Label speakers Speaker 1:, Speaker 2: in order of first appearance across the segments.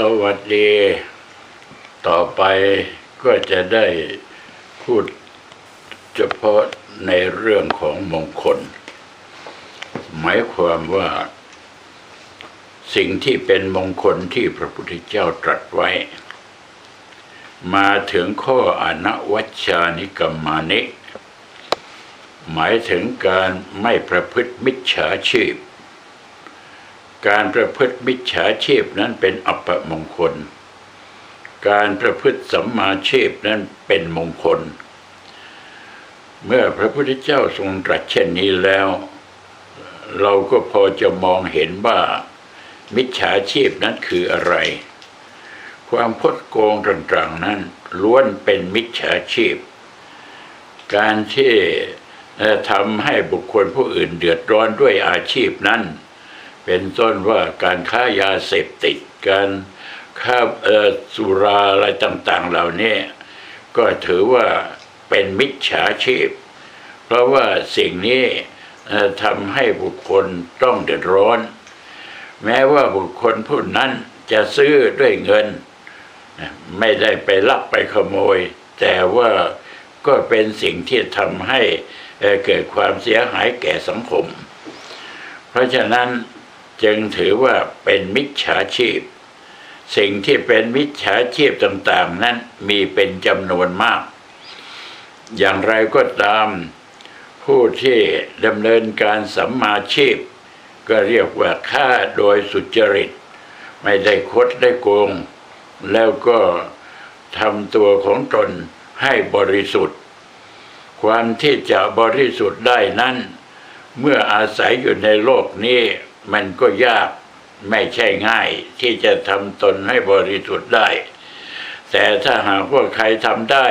Speaker 1: สวัสดี ต่อไปก็จะได้พูดเฉพาะในเรื่องของมงคล หมายความว่า สิ่งที่เป็นมงคลที่พระพุทธเจ้าตรัสไว้ มาถึงข้ออนวัชชานิกรรมานิหมายถึงการไม่ประพฤติมิจฉาชีพ การประพฤติมิจฉาชีพนั้นเป็นอัปมงคล การประพฤติสัมมาชีพนั้นเป็นมงคล เมื่อพระพุทธเจ้าทรงตรัสเช่นนี้แล้ว เราก็พอจะมองเห็นว่า มิจฉาชีพนั้นคืออะไร ความคดโกงต่างๆนั้นล้วนเป็นมิจฉาชีพ การที่ทำให้บุคคลผู้อื่นเดือดร้อนด้วยอาชีพนั้น เป็นต้นว่าการค้ายาเสพติดการค้าสุราอะไรต่างๆ เหล่านี้ก็ถือว่าเป็นมิจฉาชีพ เพราะว่าสิ่งนี้ทำให้บุคคลต้องเดือดร้อน แม้ว่าบุคคลผู้นั้นจะซื้อด้วยเงิน ไม่ได้ไปลักไปขโมย แต่ว่าก็เป็นสิ่งที่ทำให้เกิดความเสียหายแก่สังคม เพราะฉะนั้น จึงถือว่าเป็นมิจฉาชีพ สิ่งที่เป็นมิจฉาชีพต่างๆ นั้นมีเป็นจำนวนมาก อย่างไรก็ตาม ผู้ที่ดำเนินการสัมมาชีพ ก็เรียกว่าฆ่าโดยสุจริต ไม่ได้คดได้โกง แล้วก็ทำตัวของตนให้บริสุทธิ์ ความที่จะบริสุทธิ์ได้นั้น เมื่ออาศัยอยู่ในโลกนี้ มันก็ยากไม่ใช่ง่ายที่จะทำตนให้บริสุทธิ์ได้ แต่ถ้าหากว่าใครทำได้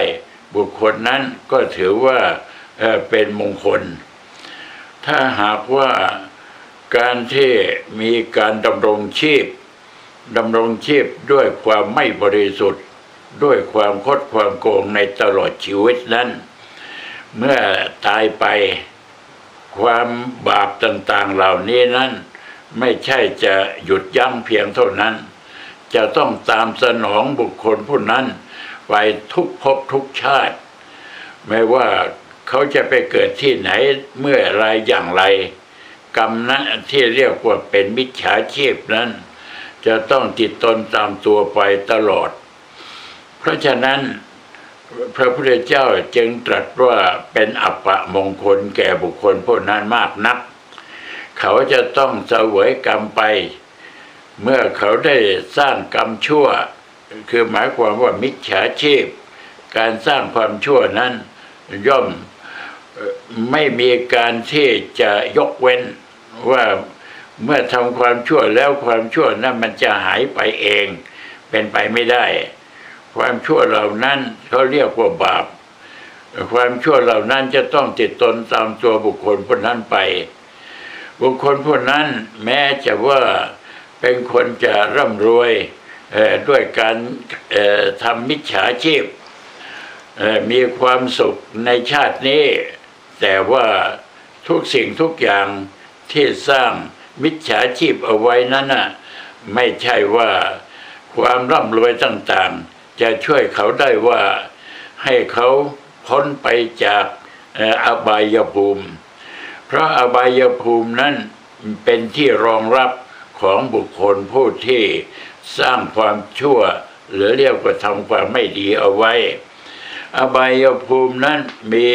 Speaker 1: บุคคลนั้นก็ถือว่าเป็นมงคล ถ้าหากว่าการที่มีการดำรงชีพดำรงชีพด้วยความไม่บริสุทธิ์ ด้วยความคดความโกงในตลอดชีวิตนั้น เมื่อตายไปความบาปต่างๆเหล่านี้นั้น ไม่ใช่จะหยุดยั้งเพียงเท่านั้น จะต้องตามสนองบุคคลผู้นั้น ไปทุกภพทุกชาติ ไม่ว่าเขาจะไปเกิดที่ไหนเมื่อไรอย่างไร กรรมนั้นที่เรียกว่าเป็นมิจฉาชีพนั้น จะต้องติดตนตามตัวไปตลอด เพราะฉะนั้นพระพุทธเจ้าจึงตรัสว่าเป็นอัปปะมงคลแก่บุคคลผู้นั้นมากนัก เขาจะต้องเสวยกรรมไป เมื่อเขาได้สร้างกรรมชั่ว คือหมายความว่ามิจฉาชีพ การสร้างความชั่วนั้นย่อมไม่มีการที่จะยกเว้นว่าเมื่อทำความชั่วแล้วความชั่วนั้นมันจะหายไปเอง เป็นไปไม่ได้ ความชั่วเหล่านั้นเขาเรียกว่าบาป ความชั่วเหล่านั้นจะต้องติดตนตามตัวบุคคลผู้นั้นไป บุคคลผู้นั้นแม้จะว่าเป็นคนจะร่ำรวยด้วยการทำมิจฉาชีพ มีความสุขในชาตินี้ แต่ว่าทุกสิ่งทุกอย่างที่สร้างมิจฉาชีพเอาไว้นั้นน่ะไม่ใช่ว่าความร่ำรวยต่างๆ จะช่วยเขาได้ว่าให้เขาพ้นไปจากอบายภูมิ พราะอบายภูมินั้นเป็นที่รองรับของบุคคลผู้ที่สร้างความชั่ว หรือเรียกว่าทำความไม่ดีเอาไว้ อบายภูมินั้นมี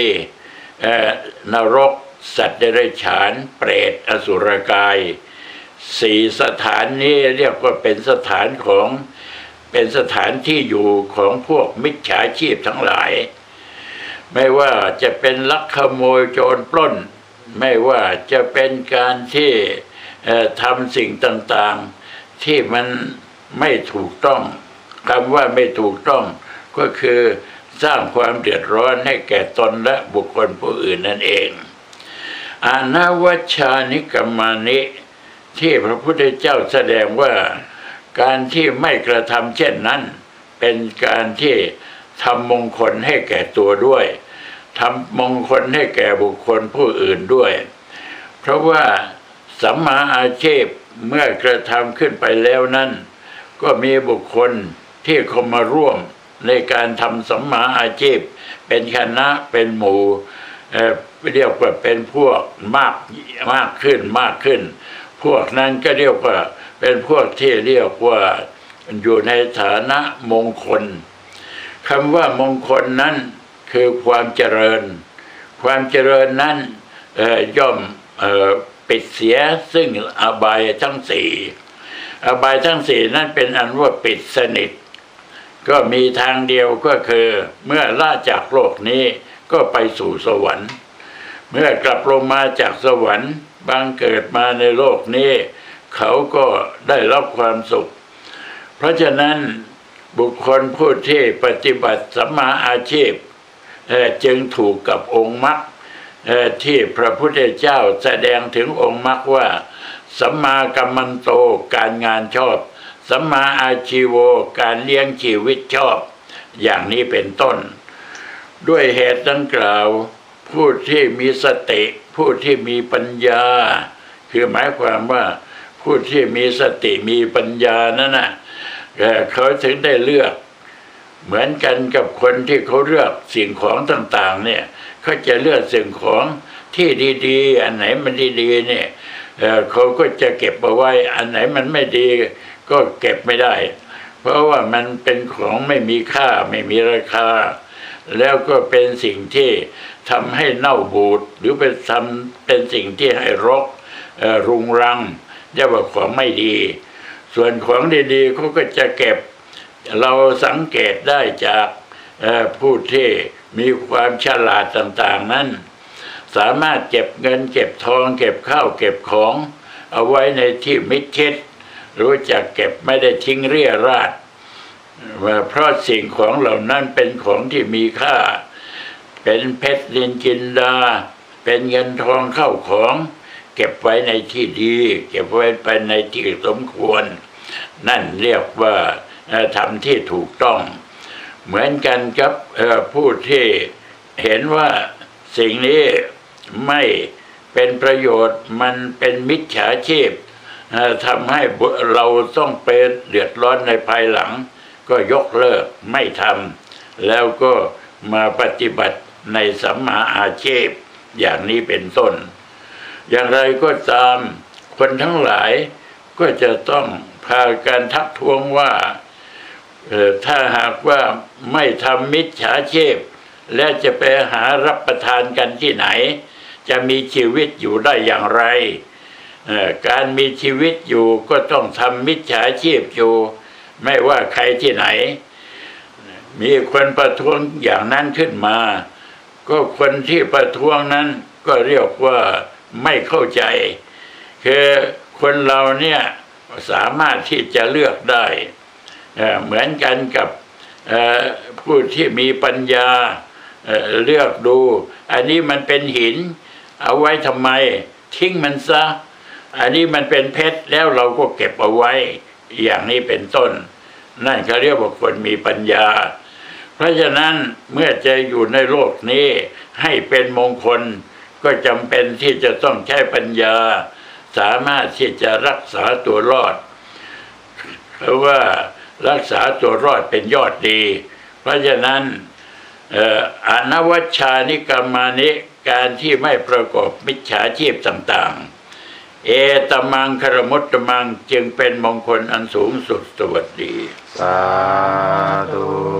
Speaker 1: นรก สัตว์เดรัจฉาน เปรตอสุรกายสี่สถานนี้เรียกว่าเป็นสถานของเป็นสถานที่อยู่ของพวกมิจฉาชีพทั้งหลาย ไม่ว่าจะเป็นลักขโมยโจรปล้น ไม่ว่าจะเป็นการที่ทำสิ่งต่างๆ ที่มันไม่ถูกต้องคำว่าไม่ถูกต้องก็คือสร้างความเดือดร้อนให้แก่ตนและบุคคลผู้อื่นนั่นเอง อานาวัชานิกรรมานิ ที่พระพุทธเจ้าแสดงว่าการที่ไม่กระทำเช่นนั้น เป็นการที่ทำมงคลให้แก่ตัวด้วย ทำมงคลให้แก่บุคคลผู้อื่นด้วย เพราะว่าสัมมาอาชีพเมื่อกระทำขึ้นไปแล้วนั้น ก็มีบุคคลที่เข้ามาร่วมในการทำสัมมาอาชีพ เป็นคณะเป็นหมู่เอ่อเรียกว่าเป็นพวกมากมากขึ้นมากขึ้น พวกนั้นก็เรียกว่าเป็นพวกที่เรียกว่าอยู่ในฐานะมงคลคำว่ามงคลนั้น คือความเจริญ ความเจริญนั้นย่อมปิดเสียซึ่งอบายทั้งสี่อบายทั้งสี่นั้นเป็นอันว่าปิดสนิท ก็มีทางเดียวก็คือ เมื่อล่าจากโลกนี้ก็ไปสู่สวรรค์ เมื่อกลับลงมาจากสวรรค์บางเกิดมาในโลกนี้ เขาก็ได้รับความสุข เพราะฉะนั้นบุคคลผู้ที่ปฏิบัติสัมมาอาชีพ จึงถูกกับองค์มรรคที่พระพุทธเจ้าแสดงถึงองค์มรรคว่า สัมมากัมมันโตการงานชอบ สัมมาอาชีโวการเลี้ยงชีวิตชอบ อย่างนี้เป็นต้น ด้วยเหตุดังกล่าว ผู้ที่มีสติ ผู้ที่มีปัญญา คือหมายความว่าผู้ที่มีสติมีปัญญานั่นน่ะเขาถึงได้เลือก เหมือนกันกับคนที่เขาเลือกสิ่งของต่างๆ เนี่ยเขาจะเลือกสิ่งของที่ดีๆ อันไหนมันดีๆเนี่ยเขาก็จะเก็บเอาไว้ อันไหนมันไม่ดี ก็เก็บไม่ได้ เพราะว่ามันเป็นของไม่มีค่าไม่มีราคา แล้วก็เป็นสิ่งที่ทำให้เน่าบูดหรือเป็นทำเป็นสิ่งที่ให้รกรุงรังเรียกว่าของไม่ดี ส่วนของดีๆเขาก็จะเก็บ เราสังเกตได้จากผู้ที่มีความฉลาดต่างๆนั้น สามารถเก็บเงินเก็บทอง เก็บข้าวเก็บของ เอาไว้ในที่มิดชิดรู้จักเก็บไม่ได้ทิ้งเรี่ยราดว่าเพราะสิ่งของเหล่านั้นเป็นของที่มีค่า เป็นเพชรนินจินดา เป็นเงินทองเข้าของ เก็บไว้ในที่ดี เก็บไว้ไปในที่สมควร นั่นเรียกว่า ทำที่ถูกต้อง เหมือนกันกับผู้ที่เห็นว่าสิ่งนี้ไม่เป็นประโยชน์มันเป็นมิจฉาชีพทำให้เราต้องเป็นเดือดร้อนในภายหลัง ก็ยกเลิกไม่ทำแล้วก็มาปฏิบัติในสัมมาอาชีพอย่างนี้เป็นต้น อย่างไรก็ตามคนทั้งหลายก็จะต้องพากันทักท้วงว่า ถ้าหากว่าไม่ทำมิจฉาชีพ และจะไปหารับประทานกันที่ไหน จะมีชีวิตอยู่ได้อย่างไร การมีชีวิตอยู่ก็ต้องทำมิจฉาชีพอยู่ ไม่ว่าใครที่ไหน มีคนประท้วงอย่างนั้นขึ้นมา ก็คนที่ประท้วงนั้นก็เรียกว่าไม่เข้าใจ คือคนเราเนี่ยสามารถที่จะเลือกได้ เหมือนกันกับผู้ที่มีปัญญาเอ่อเลือกดู อันนี้มันเป็นหิน เอาไว้ทำไม ทิ้งมันซะ อันนี้มันเป็นเพชรแล้วเราก็เก็บเอาไว้ อย่างนี้เป็นต้น นั่นเขาเรียกว่าคนมีปัญญา เพราะฉะนั้นเมื่อจะอยู่ในโลกนี้ ให้เป็นมงคลก็จำเป็นที่จะต้องใช้ปัญญา สามารถที่จะรักษาตัวรอด เพราะว่า รักษาตัวรอดเป็นยอดดี เพราะฉะนั้นอนวัชชานิกรรมานิการที่ไม่ประกอบมิจฉาชีพต่างๆ เอตมังคารมุตตมังจึงเป็นมงคลอันสูงสุดสวัสดี
Speaker 2: สาธุ